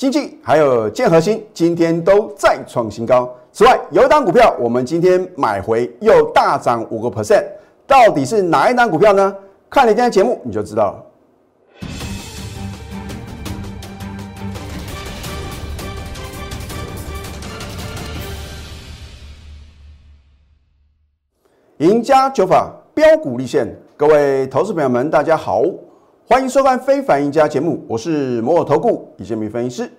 经济还有建核心今天都再创新高。此外，有一档股票我们今天买回又大涨五个 percent，到底是哪一档股票呢？看了今天节目你就知道了。赢家九法标股立现，各位投资朋友们，大家好，欢迎收看《非凡赢家》节目，我是摩尔投顾李建明分析师。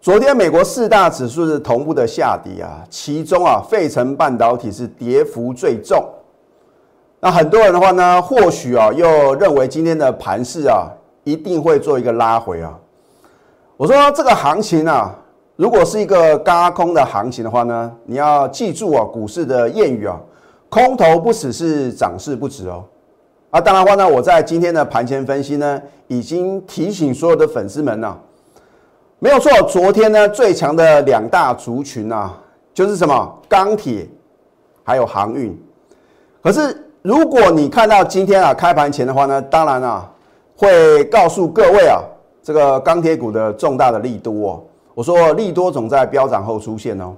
昨天美国四大指数是同步的下跌啊，其中啊，费城半导体是跌幅最重。那很多人的话呢，或许啊，又认为今天的盘势啊，一定会做一个拉回啊。我说这个行情啊，如果是一个嘎空的行情的话呢，你要记住啊，股市的谚语啊。空头不死是涨势不止哦，啊，当然话呢，我在今天的盘前分析呢，已经提醒所有的粉丝们呢，没有错，昨天呢最强的两大族群啊，就是什么钢铁，还有航运。可是如果你看到今天啊开盘前的话呢，当然啊会告诉各位啊，这个钢铁股的重大的利多哦，我说利多总在飙涨后出现哦。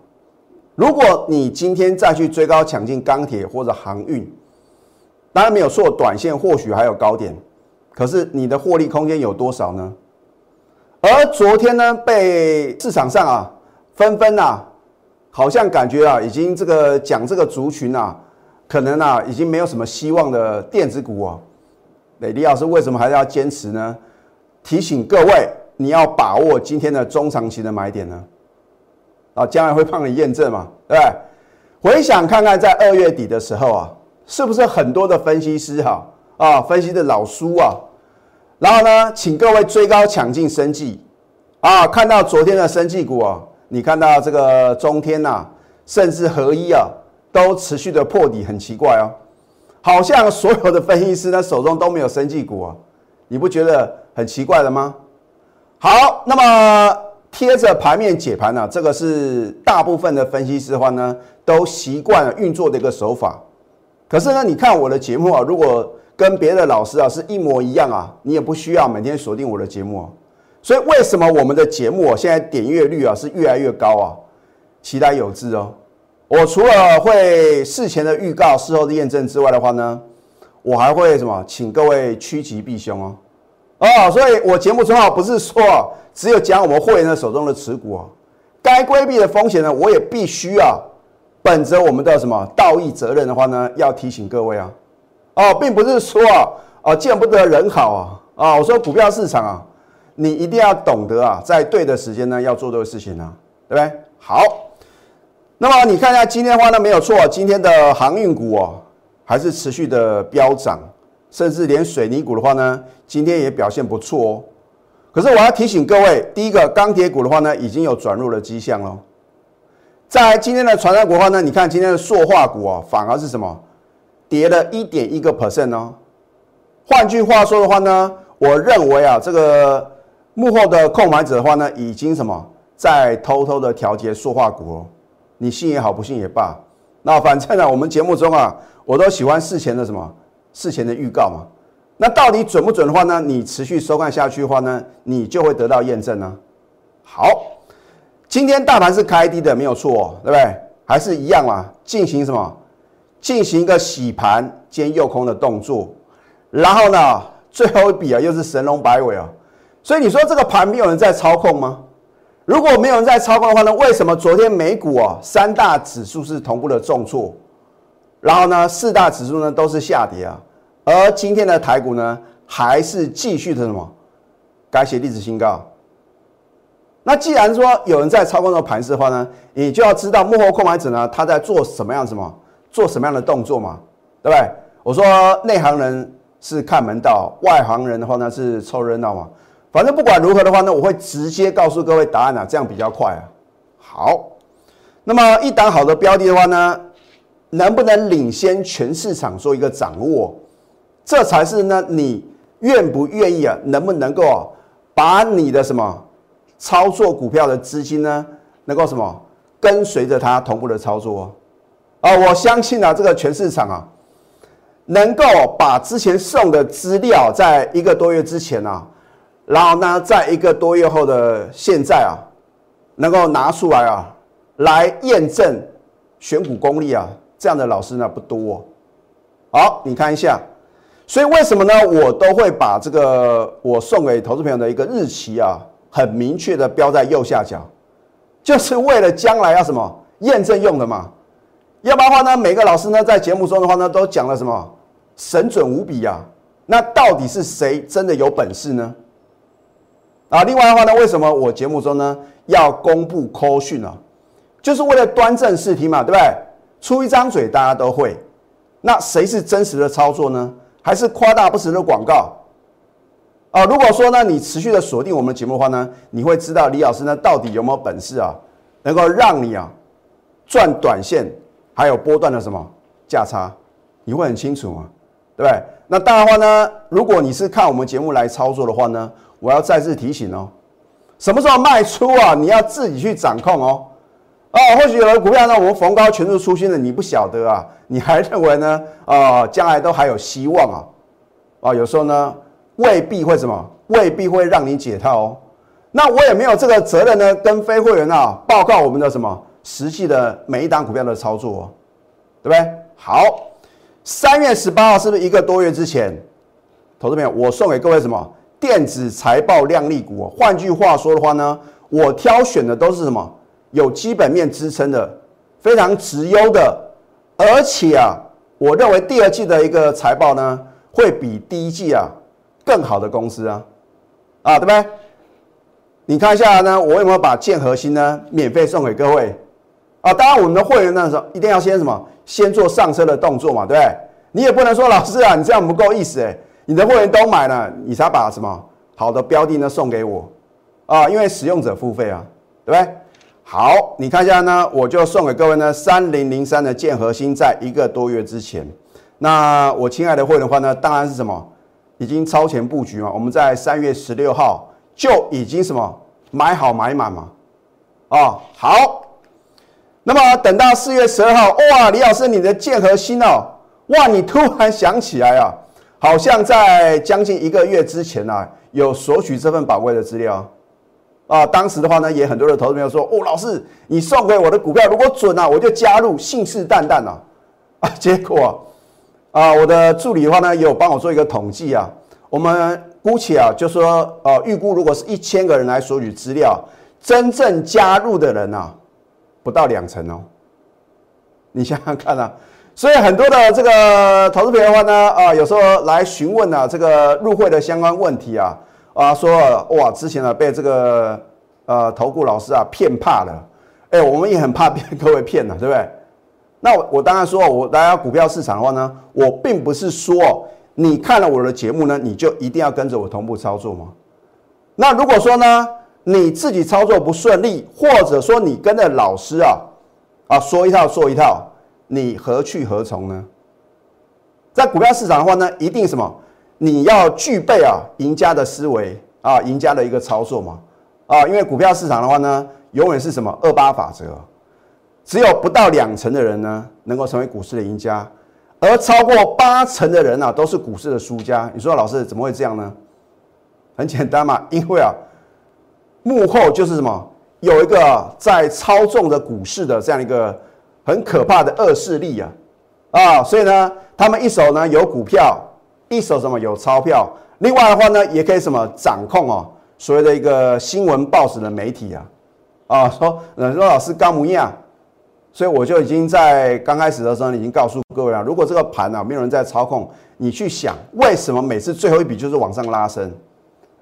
如果你今天再去追高抢进钢铁或者航运，当然没有错，短线或许还有高点，可是你的获利空间有多少呢？而昨天呢，被市场上啊纷纷啊，好像感觉啊，已经这个讲这个族群啊，可能啊已经没有什么希望的电子股啊，李老师为什么还是要坚持呢？提醒各位，你要把握今天的中长期的买点呢。啊，将来会帮你验证嘛，对不对？回想看看，在二月底的时候啊，是不是很多的分析师哈啊，分析的老叔啊，然后呢，请各位追高抢进生计啊，看到昨天的生计股啊，你看到这个中天呐，甚至合一啊，都持续的破底，很奇怪哦，好像所有的分析师呢手中都没有生计股啊，你不觉得很奇怪的吗？好，那么。贴着盘面解盘呢，这个是大部分的分析师的话呢，都习惯了运作的一个手法。可是呢，你看我的节目啊，如果跟别的老师啊是一模一样啊，你也不需要每天锁定我的节目啊。所以为什么我们的节目啊现在点阅率啊是越来越高啊？期待有志哦。我除了会事前的预告、事后的验证之外的话呢，我还会什么，请各位趋吉避凶哦。哦，所以我节目中啊不是说。只有讲我们会员的手中的持股啊，该规避的风险呢，我也必须啊，本着我们的什么道义责任的话呢，要提醒各位啊，哦，并不是说啊，哦见不得人好啊，啊，我说股票市场啊，你一定要懂得啊，在对的时间呢要做对的事情啊，对不对？好，那么你看一下今天的话呢，没有错，今天的航运股哦，还是持续的飙涨，甚至连水泥股的话呢，今天也表现不错哦。可是我要提醒各位，第一个钢铁股的话呢，已经有转入的迹象了。在今天的传单股的话呢，你看今天的塑化股啊，反而是什么跌了一点一个 percent 哦。换句话说的话呢，我认为啊，这个幕后的控买者的话呢，已经什么在偷偷的调节塑化股哦。你信也好，不信也罢。那反正呢，我们节目中啊，我都喜欢事前的什么事前的预告嘛。那到底准不准的话呢？你持续收看下去的话呢，你就会得到验证呢。好，今天大盘是开低的，没有错，对不对？还是一样嘛，进行什么？进行一个洗盘兼诱空的动作。然后呢，最后一笔啊，又是神龙摆尾啊。所以你说这个盘没有人在操控吗？如果没有人在操控的话呢，为什么昨天美股啊三大指数是同步的重挫，然后呢四大指数呢都是下跌啊？而今天的台股呢，还是继续的什么改写历史新高。那既然说有人在操控这个盘势的话呢，你就要知道幕后控买者呢，他在做什么样什么，做什么样的动作嘛，对不对？我说内行人是看门道，外行人的话呢是凑热闹嘛。反正不管如何的话呢，我会直接告诉各位答案啊，这样比较快啊。好，那么一档好的标的的话呢，能不能领先全市场做一个掌握？这才是呢，你愿不愿意啊？能不能够把你的什么操作股票的资金呢，能够什么跟随着它同步的操作啊？我相信啊，这个全市场啊，能够把之前送的资料，在一个多月之前啊，然后呢，在一个多月后的现在啊，能够拿出来啊，来验证选股功力啊，这样的老师呢不多。好，你看一下，所以为什么呢？我都会把这个我送给投资朋友的一个日期啊，很明确的标在右下角，就是为了将来要什么验证用的嘛。要不然的话呢，每个老师呢在节目中的话呢，都讲了什么神准无比啊。那到底是谁真的有本事呢？啊，另外的话呢，为什么我节目中呢要公布扣讯啊？就是为了端正视听嘛，对不对？出一张嘴大家都会，那谁是真实的操作呢？还是夸大不实的广告？啊，如果说呢你持续的锁定我们的节目的话呢，你会知道李老师呢到底有没有本事啊，能够让你啊赚短线，还有波段的什么价差，你会很清楚吗？对不对？那当然话呢，如果你是看我们节目来操作的话呢，我要再次提醒哦，什么时候卖出啊？你要自己去掌控哦。哦，或许有的股票呢，我们逢高全数出新的，你不晓得啊，你还认为呢？啊，将来都还有希望啊？啊，有时候呢，未必会什么，未必会让你解套哦。那我也没有这个责任呢，跟非会员啊报告我们的什么实际的每一档股票的操作哦，对不对？好。三月十八号是不是一个多月之前？投资朋友，我送给各位什么电子财报靓丽股？换句话说的话呢，我挑选的都是什么有基本面支撑的，非常直优的，而且啊，我认为第二季的一个财报呢，会比第一季啊更好的公司啊，啊，对不对？你看一下呢，我有没有把建核心呢免费送给各位？啊，当然我们的会员那时候一定要先什么？先做上车的动作嘛，对不对？你也不能说老师啊，你这样不够意思哎。你的会员都买了，你才把什么好的标的呢送给我啊？因为使用者付费啊，对不对？好，你看一下呢，我就送给各位呢三零零三的建核心，在一个多月之前，那我亲爱的会员的话呢，当然是什么已经超前布局嘛。我们在三月十六号就已经什么买好买满嘛。哦，好。那么等到四月十二号，哇，李老师，你的剑核心哦，哇，你突然想起来啊，好像在将近一个月之前啊，有索取这份宝贵的资料啊。当时的话呢，也很多的投资朋友说，哦，老师，你送给我的股票如果准啊，我就加入，信誓旦旦啊。啊，结果，啊我的助理的话呢，也有帮我做一个统计啊，我们姑且啊，就说呃，预估如果是一千个人来索取资料，真正加入的人啊。不到两成哦，你想想看啊，所以很多的这个投资朋友的话呢，啊，有时候来询问啊，这个入会的相关问题啊，啊，说哇，之前呢被这个呃投顾老师啊骗怕了，哎，我们也很怕被 各位骗了，对不对？那我我当然说，我来到股票市场的话呢，我并不是说你看了我的节目呢，你就一定要跟着我同步操作吗？那如果说呢？你自己操作不顺利，或者说你跟着老师啊啊说一套做一套，你何去何从呢？在股票市场的话呢，一定什么？你要具备啊赢家的思维啊，赢家的一个操作嘛啊，因为股票市场的话呢，永远是什么二八法则，只有不到两成的人呢能够成为股市的赢家，而超过八成的人啊都是股市的输家。你说老师怎么会这样呢？很简单嘛，因为啊。幕后就是什么？有一个在操纵着股市的这样一个很可怕的恶势力啊！啊，所以呢，他们一手呢有股票，一手什么有钞票，另外的话呢，也可以什么掌控哦，所谓的一个新闻报纸的媒体啊，啊，说呃，说老师刚不一样，所以我就已经在刚开始的时候已经告诉各位了，如果这个盘啊没有人在操控，你去想为什么每次最后一笔就是往上拉升？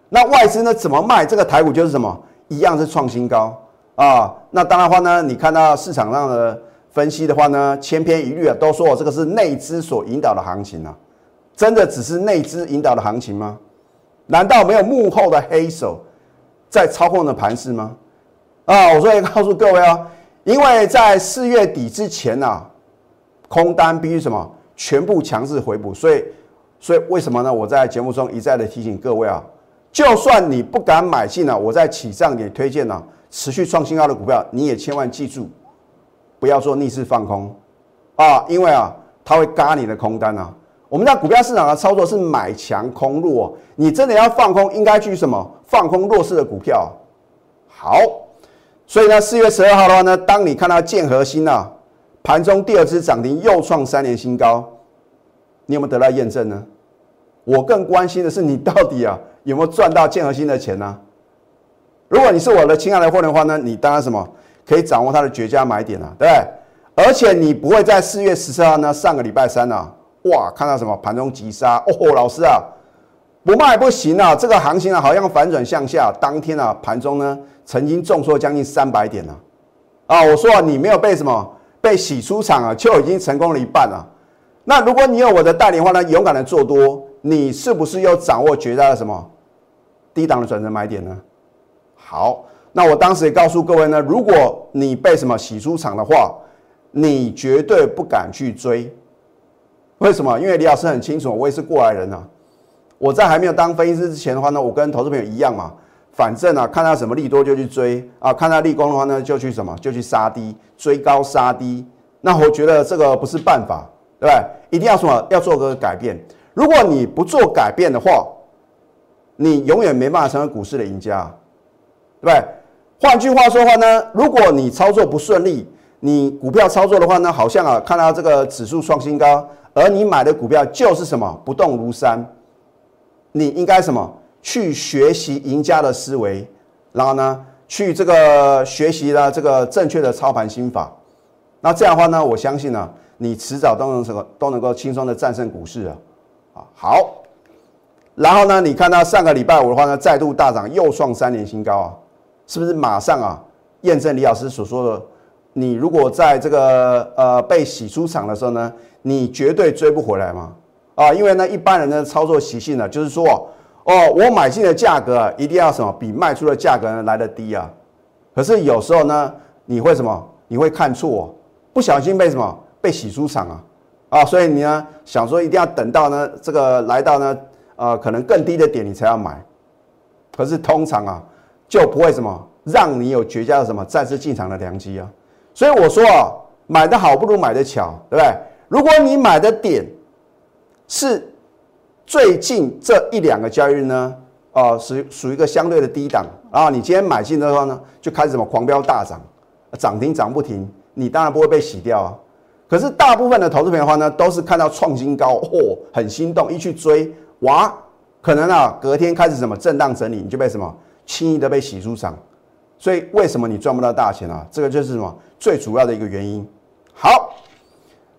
那外资呢怎么卖？这个台股就是什么一样是创新高啊。那当然话呢，你看到市场上的分析的话呢，千篇一律啊，都说我这个是内资所引导的行情啊。真的只是内资引导的行情吗？难道没有幕后的黑手在操控的盘势吗？啊，我所以告诉各位啊，因为在四月底之前呢，空单必须什么全部强制回补，所以所以为什么呢？我在节目中一再的提醒各位啊。就算你不敢买进了，我在起涨点推荐呢，持续创新高的股票，你也千万记住，不要做逆势放空啊，因为啊，它会嘎你的空单啊。我们在股票市场的操作是买强空弱，你真的要放空，应该去什么？放空弱势的股票。好，所以呢，四月十二号的话呢，当你看到建核心啊，盘中第二次涨停又创三年新高，你有没有得到验证呢？我更关心的是你到底啊 有没有赚到建核心的钱呢？如果你是我的亲爱的会员的话呢，你当然什么可以掌握它的绝佳买点啊，对不对？而且你不会在四月十四号呢，上个礼拜三呢，哇，看到什么盘中急杀哦，老师啊，不卖不行啊，这个行情啊好像反转向下，当天啊盘中呢。曾经重挫将近三百点了，啊，我说啊，你没有被什么被洗出场啊，就已经成功了一半了。那如果你有我的带领的话呢，勇敢的做多，你是不是又掌握绝佳的什么低档的转折买点呢？好，那我当时也告诉各位呢，如果你被什么洗出场的话，你绝对不敢去追。为什么？因为李老师很清楚，我也是过来人啊。我在还没有当分析师之前的话呢，我跟投资朋友一样嘛。反正啊，看到什么利多就去追啊，看到利空的话呢，就去什么，就去杀低，追高杀低。那我觉得这个不是办法，对不对？一定要什么，要做个改变。如果你不做改变的话，你永远没办法成为股市的赢家，对不对？换句话说话呢，如果你操作不顺利，你股票操作的话呢，好像啊，看到这个指数创新高，而你买的股票就是什么不动如山，你应该什么？去学习赢家的思维，然后呢，去这个学习了这个正确的操盘心法。那这样的话呢，我相信呢，你迟早都能什么都能够轻松的战胜股市啊！啊，好。然后呢，你看到上个礼拜五的话呢，再度大涨，又创三年新高啊，是不是马上啊验证李老师所说的？你如果在这个呃被洗出场的时候呢，你绝对追不回来嘛？啊，因为呢，一般人的操作习性呢，就是说。哦，我买进的价格，一定要什么比卖出的价格呢来的低啊？可是有时候呢，你会什么？你会看错，不小心被什么被洗出场啊？啊，所以你呢想说一定要等到呢这个来到呢呃可能更低的点你才要买，可是通常啊就不会什么让你有绝佳的什么再次进场的良机啊。所以我说啊，买的好不如买的巧，对不对？如果你买的点是。最近这一两个交易日呢，啊，属属于一个相对的低档然后。你今天买进的话呢，就开始什么狂飙大涨，涨停涨不停，你当然不会被洗掉啊。可是大部分的投资朋友的话呢，都是看到创新高，嚯，很心动，一去追，哇，可能啊，隔天开始什么震荡整理，你就被什么轻易的被洗出场。所以为什么你赚不到大钱啊？这个就是什么最主要的一个原因。好。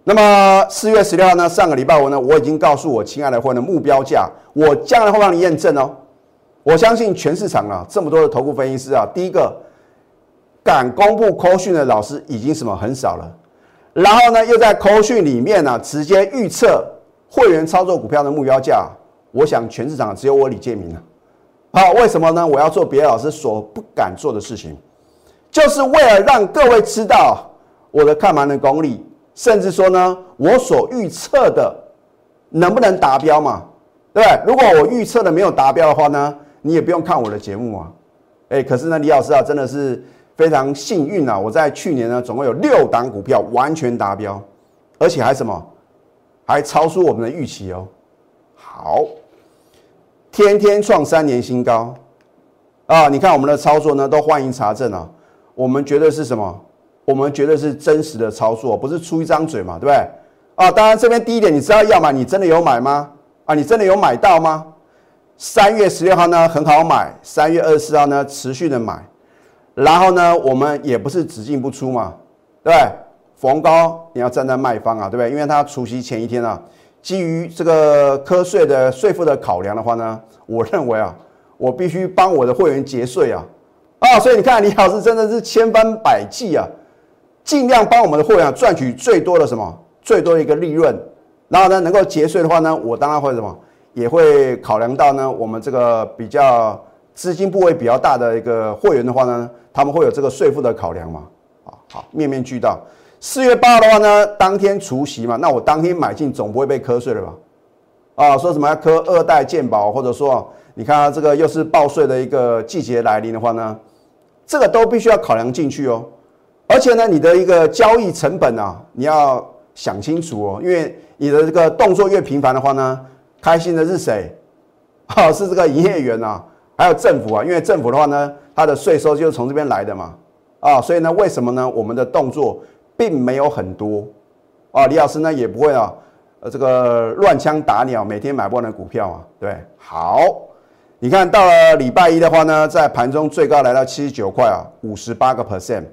那么四月十六号呢？上个礼拜五呢，我已经告诉我亲爱的会员的目标价，我将来会让你验证哦。我相信全市场啊，这么多的头部分析师啊，第一个敢公布扣讯的老师已经什么很少了。然后呢，又在扣讯里面呢，直接预测会员操作股票的目标价。我想全市场只有我李建明了。好，为什么呢？我要做别的老师所不敢做的事情，就是为了让各位知道我的看盘的功力。甚至说呢，我所预测的能不能达标嘛？对不对？如果我预测的没有达标的话呢，你也不用看我的节目啊。哎，可是呢，李老师啊，真的是非常幸运啊！我在去年呢，总共有六档股票完全达标，而且还什么，还超出我们的预期哦。好，天天创三年新高啊！你看我们的操作呢，都欢迎查证啊。我们绝对是什么？我们绝对是真实的操作，不是出一张嘴嘛，对不对？啊，当然这边第一点，你知道要买，你真的有买吗？啊，你真的有买到吗？三月十六号呢很好买，三月二十四号呢持续的买，然后呢我们也不是只进不出嘛，对不对？逢高你要站在卖方啊，对不对？因为它除夕前一天啊，基于这个瞌税的税负的考量的话呢，我认为啊，我必须帮我的会员节税啊，啊，所以你看李老师真的是千方百计啊。尽量帮我们的会员赚取最多的什么？最多的一个利润，然后呢，能够节税的话呢，我当然会什么，也会考量到呢，我们这个比较资金部位比较大的一个会员的话呢，他们会有这个税负的考量嘛？啊，好，面面俱到。四月八号的话呢，当天除夕嘛，那我当天买进总不会被瞌税了吧？啊，说什么要磕二代健保，或者说你看这个又是报税的一个季节来临的话呢，这个都必须要考量进去哦。而且呢，你的一个交易成本啊，你要想清楚哦，因为你的这个动作越频繁的话呢，开心的是谁？哦，是这个营业员啊，还有政府啊，因为政府的话呢，它的税收就是从这边来的嘛，啊，所以呢，为什么呢？我们的动作并没有很多。啊，李老师呢也不会啊，呃，这个乱枪打鸟，每天买不完的股票啊，对，好，你看到了礼拜一的话呢，在盘中最高来到七十九块啊，五十八个 percent，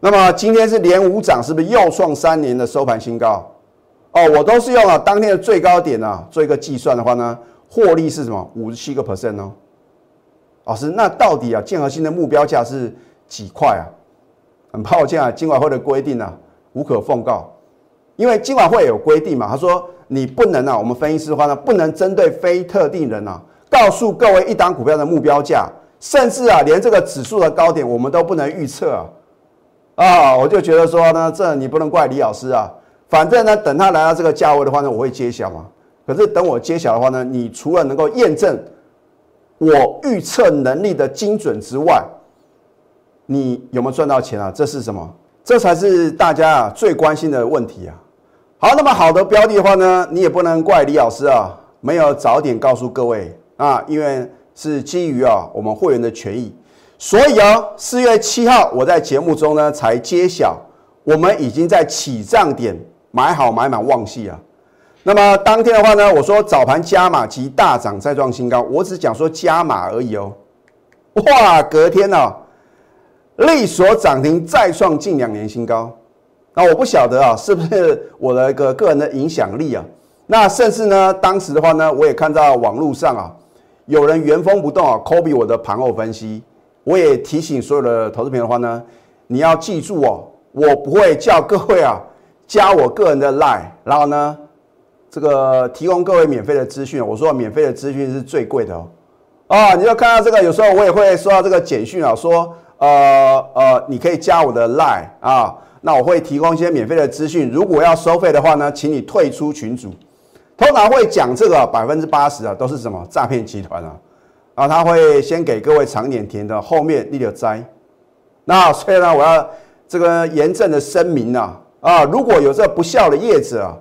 那么今天是连五涨，是不是又创三年的收盘新高？哦，我都是用啊当天的最高点啊做一个计算的话呢。获利是什么？五十七个 percent 哦，老师，那到底啊，建和新的目标价是几块啊？很抱歉啊，金管会的规定啊，无可奉告。因为金管会有规定嘛，他说你不能啊，我们分析师的话呢，不能针对非特定人啊，告诉各位一档股票的目标价，甚至啊，连这个指数的高点我们都不能预测啊。啊，我就觉得说呢，这你不能怪李老师啊，反正呢，等他来到这个价位的话呢，我会揭晓嘛。可是等我揭晓的话呢，你除了能够验证我预测能力的精准之外，你有没有赚到钱啊？这是什么？这才是大家啊最关心的问题啊！好，那么好的标的的话呢，你也不能怪李老师啊，没有早点告诉各位啊，因为是基于啊我们会员的权益，所以啊四月七号我在节目中呢才揭晓，我们已经在起涨点买好买满旺系啊。那么当天的话呢，我说早盘加码及大涨再创新高，我只讲说加码而已哦。哇，隔天呢，利所涨停再创近两年新高。那我不晓得啊，是不是我的一个个人的影响力啊？那甚至呢，当时的话呢，我也看到网络上啊，有人原封不动啊，copy 我的盘后分析。我也提醒所有的投资朋友的话呢，你要记住哦，我不会叫各位啊加我个人的 line，然后呢。这个提供各位免费的资讯，我说免费的资讯是最贵的哦。啊，你要看到这个，有时候我也会收到这个简讯啊，说呃呃，你可以加我的 line 啊，那我会提供一些免费的资讯。如果要收费的话呢，请你退出群组。通常会讲这个百分之八十啊，都是什么诈骗集团啊，啊，他会先给各位长点甜的，后面你就摘。那所以呢，我要这个严正的声明啊，啊，如果有这不孝的业者啊。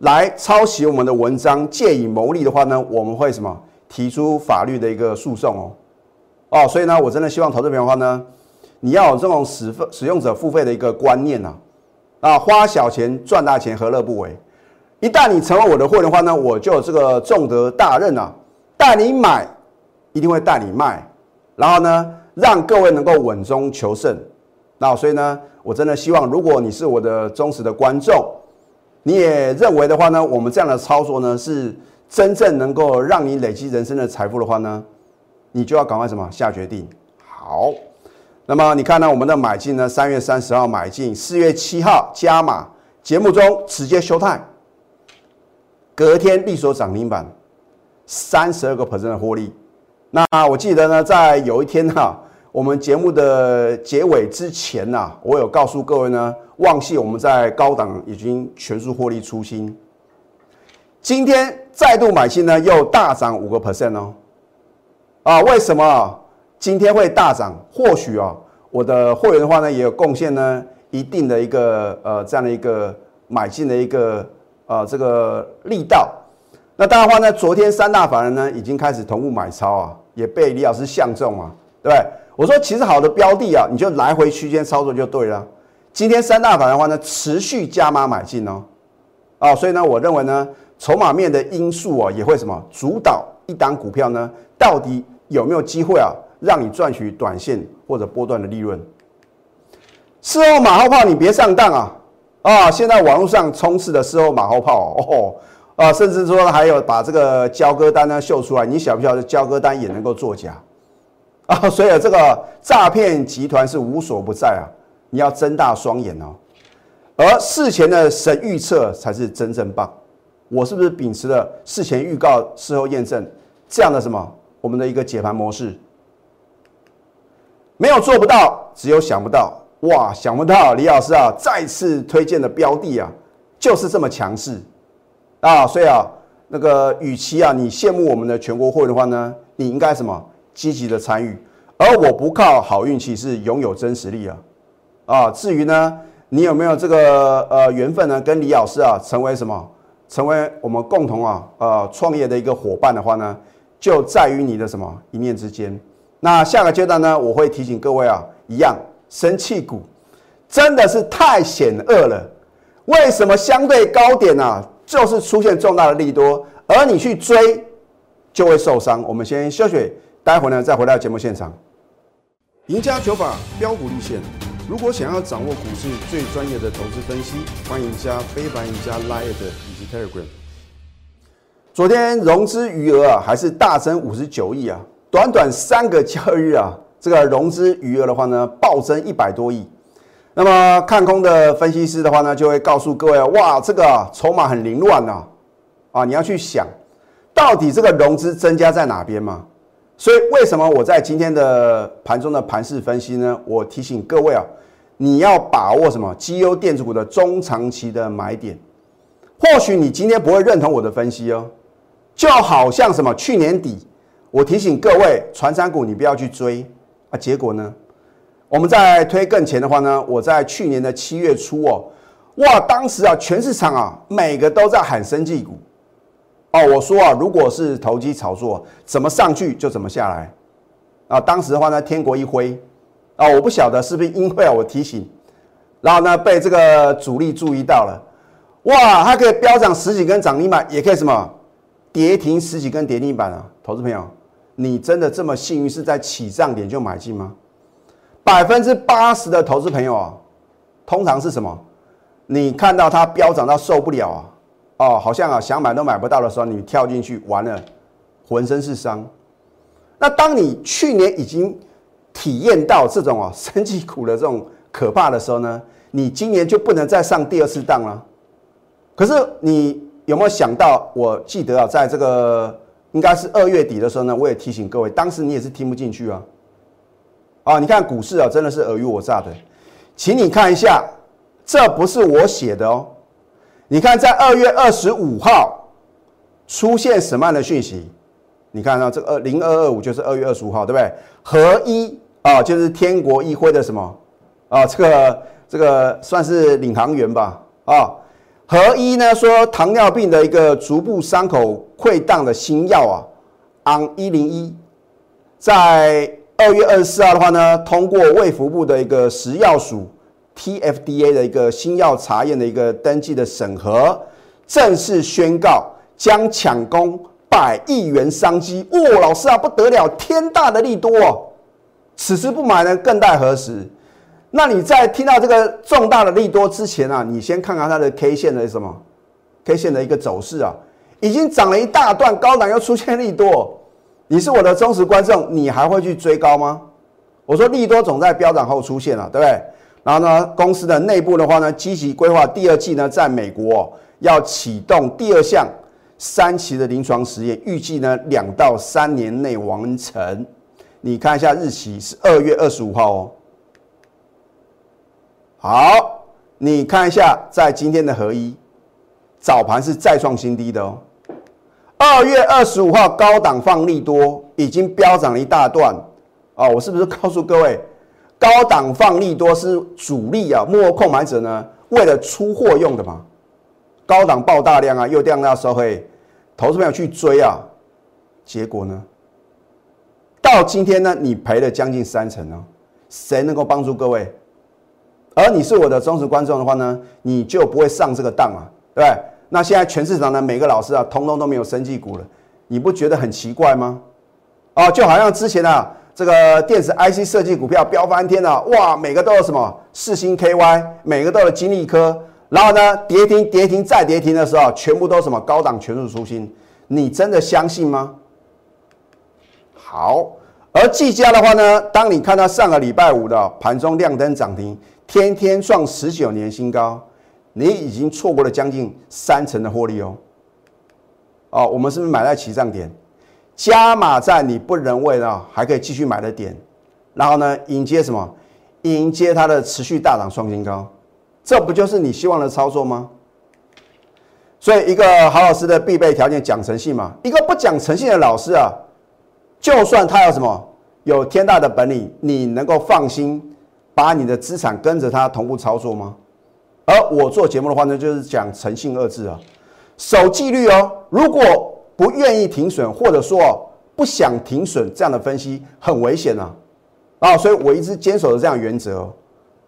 来抄袭我们的文章，借以牟利的话呢，我们会什么提出法律的一个诉讼哦，哦，所以呢，我真的希望投资朋友的话呢，你要有这种使使用者付费的一个观念呐，啊，花小钱赚大钱，何乐不为？一旦你成为我的会员的话呢，我就有这个重德大任啊，带你买，一定会带你卖，然后呢，让各位能够稳中求胜。那所以呢，我真的希望，如果你是我的忠实的观众。你也认为的话呢，我们这样的操作呢，是真正能够让你累积人生的财富的话呢，你就要赶快什么下决定。好，那么你看呢，我们的买进呢，三月三十号买进，四月七号加码，节目中直接休态，隔天立所涨停板，三十二个 percent 的获利。那我记得呢，在有一天哈。我们节目的结尾之前呐，我有告诉各位呢，旺系我们在高档已经全数获利出清，今天再度买进呢，又大涨五个 percent 哦。啊，为什么今天会大涨？或许啊，我的会员的话呢，也有贡献呢，一定的一个呃这样的一个买进的一个呃这个力道。那当然话呢，昨天三大法人呢已经开始同步买超啊，也被李老师相中啊，对不对？我说，其实好的标的啊，你就来回区间操作就对了。今天三大法人的话呢，持续加码买进哦，啊，所以呢，我认为呢，筹码面的因素啊，也会什么主导一档股票呢，到底有没有机会啊，让你赚取短线或者波段的利润？事后马后炮你别上当啊！啊，现在网络上充斥的事后马后炮哦，啊，甚至说还有把这个交割单呢秀出来，你晓不晓得交割单也能够作假？啊，所以这个诈骗集团是无所不在啊！你要睁大双眼哦。而事前的神预测才是真正棒。我是不是秉持了事前预告、事后验证这样的什么我们的一个解盘模式？没有做不到，只有想不到。哇，想不到李老师啊，再次推荐的标的啊，就是这么强势啊！所以啊，那个与其啊你羡慕我们的全国会的话呢，你应该什么？积极的参与，而我不靠好运气，是拥有真实力啊！啊，至于呢，你有没有这个呃缘分呢？跟李老师啊成为什么？成为我们共同啊呃创业的一个伙伴的话呢，就在于你的什么一念之间。那下个阶段呢，我会提醒各位啊，一样，生气股真的是太险恶了。为什么相对高点呢？就是出现重大的利多，而你去追就会受伤。我们先休息，待会呢再回到节目现场。赢家九法标股立线。如果想要掌握股市最专业的投资分析，欢迎加非凡、加 Line 以及 Telegram。昨天融资余额啊，还是大增五十九亿啊，短短三个交易日啊，这个融资余额的话呢，暴增一百多亿。那么看空的分析师的话呢，就会告诉各位，哇，这个筹码很凌乱呐，啊，你要去想，到底这个融资增加在哪边嘛？所以为什么我在今天的盘中的盘势分析呢？我提醒各位啊，你要把握什么绩优电子股的中长期的买点。或许你今天不会认同我的分析哦，就好像什么去年底我提醒各位，传山股你不要去追啊，结果呢？我们在推更前的话呢，我在去年的七月初哦，哇，当时啊，全市场啊，每个都在喊生技股哦。我说啊，如果是投机炒作，怎么上去就怎么下来啊。当时的话呢，天国一挥啊，我不晓得是不是因为啊我提醒，然后呢被这个主力注意到了，哇，它可以飙涨十几根涨停板，也可以什么跌停十几根跌停板啊。投资朋友，你真的这么幸运是在起涨点就买进吗？百分之八十的投资朋友啊，通常是什么？你看到它飙涨到受不了啊，哦，好像啊想买都买不到的时候，你跳进去完了，浑身是伤。那当你去年已经体验到这种啊 生气苦的这种可怕的时候呢，你今年就不能再上第二次当了。可是你有没有想到？我记得啊，在这个应该是二月底的时候呢，我也提醒各位，当时你也是听不进去啊。啊，你看股市啊，真的是尔虞我诈的，请你看一下，这不是我写的哦。你看，在二月二十五号出现什么样的讯息？你看到这个二零二二五就是二月二十五号，对不对？合一啊，就是天国一辉的什么啊？这个这个算是领航员吧？啊，合一呢说糖尿病的一个足部伤口溃疡的新药啊，on 一零一在。二月二十四号的话呢，通过卫福部的一个食药署 TFDA 的一个新药查验的一个登记的审核，正式宣告将抢攻百亿元商机。哇，老师啊，不得了，天大的利多哦！此时不买呢，更待何时？那你在听到这个重大的利多之前啊，你先看看它的 K 线的什么 K 线的一个走势啊，已经涨了一大段，高档又出现利多。你是我的忠实观众，你还会去追高吗？我说利多总在飙涨后出现了，对不对？然后呢，公司的内部的话呢，积极规划第二季呢，在美国要启动第二项三期的临床实验，预计呢两到三年内完成。你看一下日期是二月二十五号哦。好，你看一下在今天的合一早盘是再创新低的哦。二月二十五号高档放利多，已经飙涨了一大段啊！我是不是告诉各位，高档放利多是主力啊，幕后购买者呢，为了出货用的嘛？高档爆大量啊，又量大收回，投资朋友去追啊，结果呢？到今天呢，你赔了将近三成啊，谁能够帮助各位？而你是我的忠实观众的话呢，你就不会上这个当啊，对不对？那现在全市场的每个老师啊，通通都没有生技股了，你不觉得很奇怪吗？啊，就好像之前啊，这个电子 IC 设计股票飙翻天了，哇，每个都有什么四星 KY，每个都有金利科，然后呢，跌停跌停再跌停的时候，全部都什么高档全数出新，你真的相信吗？好，而技嘉的话呢，当你看到上个礼拜五的盘中亮灯涨停，天天创十九年新高。你已经错过了将近三成的获利哦，哦，我们是不是买在起涨点，加码在你不人为的还可以继续买的点，然后呢迎接什么？迎接它的持续大涨创新高，这不就是你希望的操作吗？所以一个好老师的必备条件讲诚信嘛，一个不讲诚信的老师啊，就算他有什么有天大的本领，你能够放心把你的资产跟着他同步操作吗？而我做节目的话呢，就是讲诚信二字啊，守纪律哦。如果不愿意停损，或者说不想停损，这样的分析很危险呐。啊，所以我一直坚守的这样原则，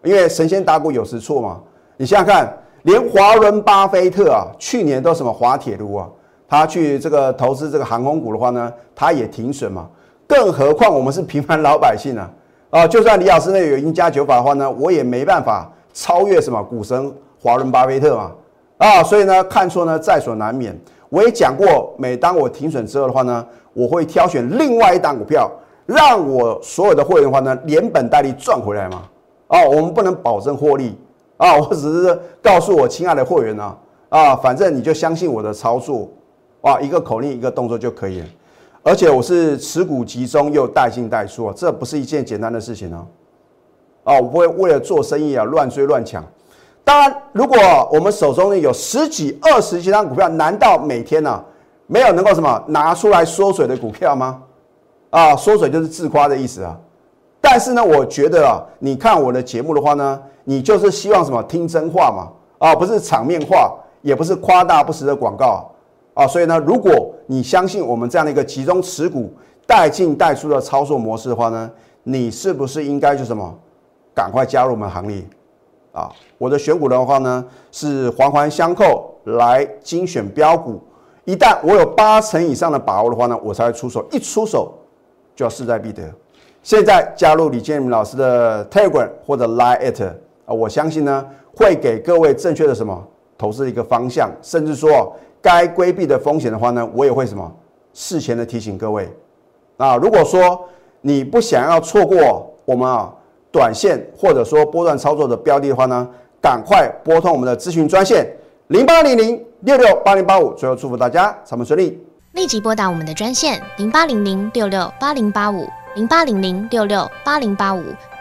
因为神仙打鼓有时错嘛。你想想看，连华伦巴菲特啊，去年都什么滑铁卢啊，他去这个投资这个航空股的话呢，他也停损嘛。更何况我们是平凡老百姓啊，啊，就算李老师那有赢家九法的话呢，我也没办法超越什么股神华伦巴菲特嘛。啊，所以呢，看错呢在所难免。我也讲过，每当我停损之后的话呢，我会挑选另外一档股票。让我所有的会员的话呢，连本带利赚回来嘛？哦，我们不能保证获利啊，我只是告诉我亲爱的会员呢，啊，反正你就相信我的操作啊，一个口令一个动作就可以了。而且我是持股集中又带进带出啊，这不是一件简单的事情哦。啊，我不会为了做生意啊乱追乱抢。当然，如果我们手中呢有十几、二十几张股票，难道每天呢没有能够什么拿出来缩水的股票吗？啊，缩水就是自夸的意思啊。但是呢，我觉得啊，你看我的节目的话呢，你就是希望什么听真话嘛，啊，不是场面话，也不是夸大不实的广告啊。所以呢，如果你相信我们这样的一个集中持股、带进带出的操作模式的话呢，你是不是应该就什么，赶快加入我们行列啊？我的选股的话呢，是环环相扣来精选标股，一旦我有八成以上的把握的话呢，我才会出手，一出手。就要势在必得。现在加入李建明老师的 Telegram 或者 Line at 啊，我相信呢会给各位正确的什么投资一个方向，甚至说该规避的风险的话呢，我也会什么事前的提醒各位。啊，如果说你不想要错过我们啊短线或者说波段操作的标的的话呢，赶快拨通我们的咨询专线零八零零六六八零八五。最后祝福大家财门顺利。立即拨打我们的专线零八零零六六八零八五零八零零六六八零八五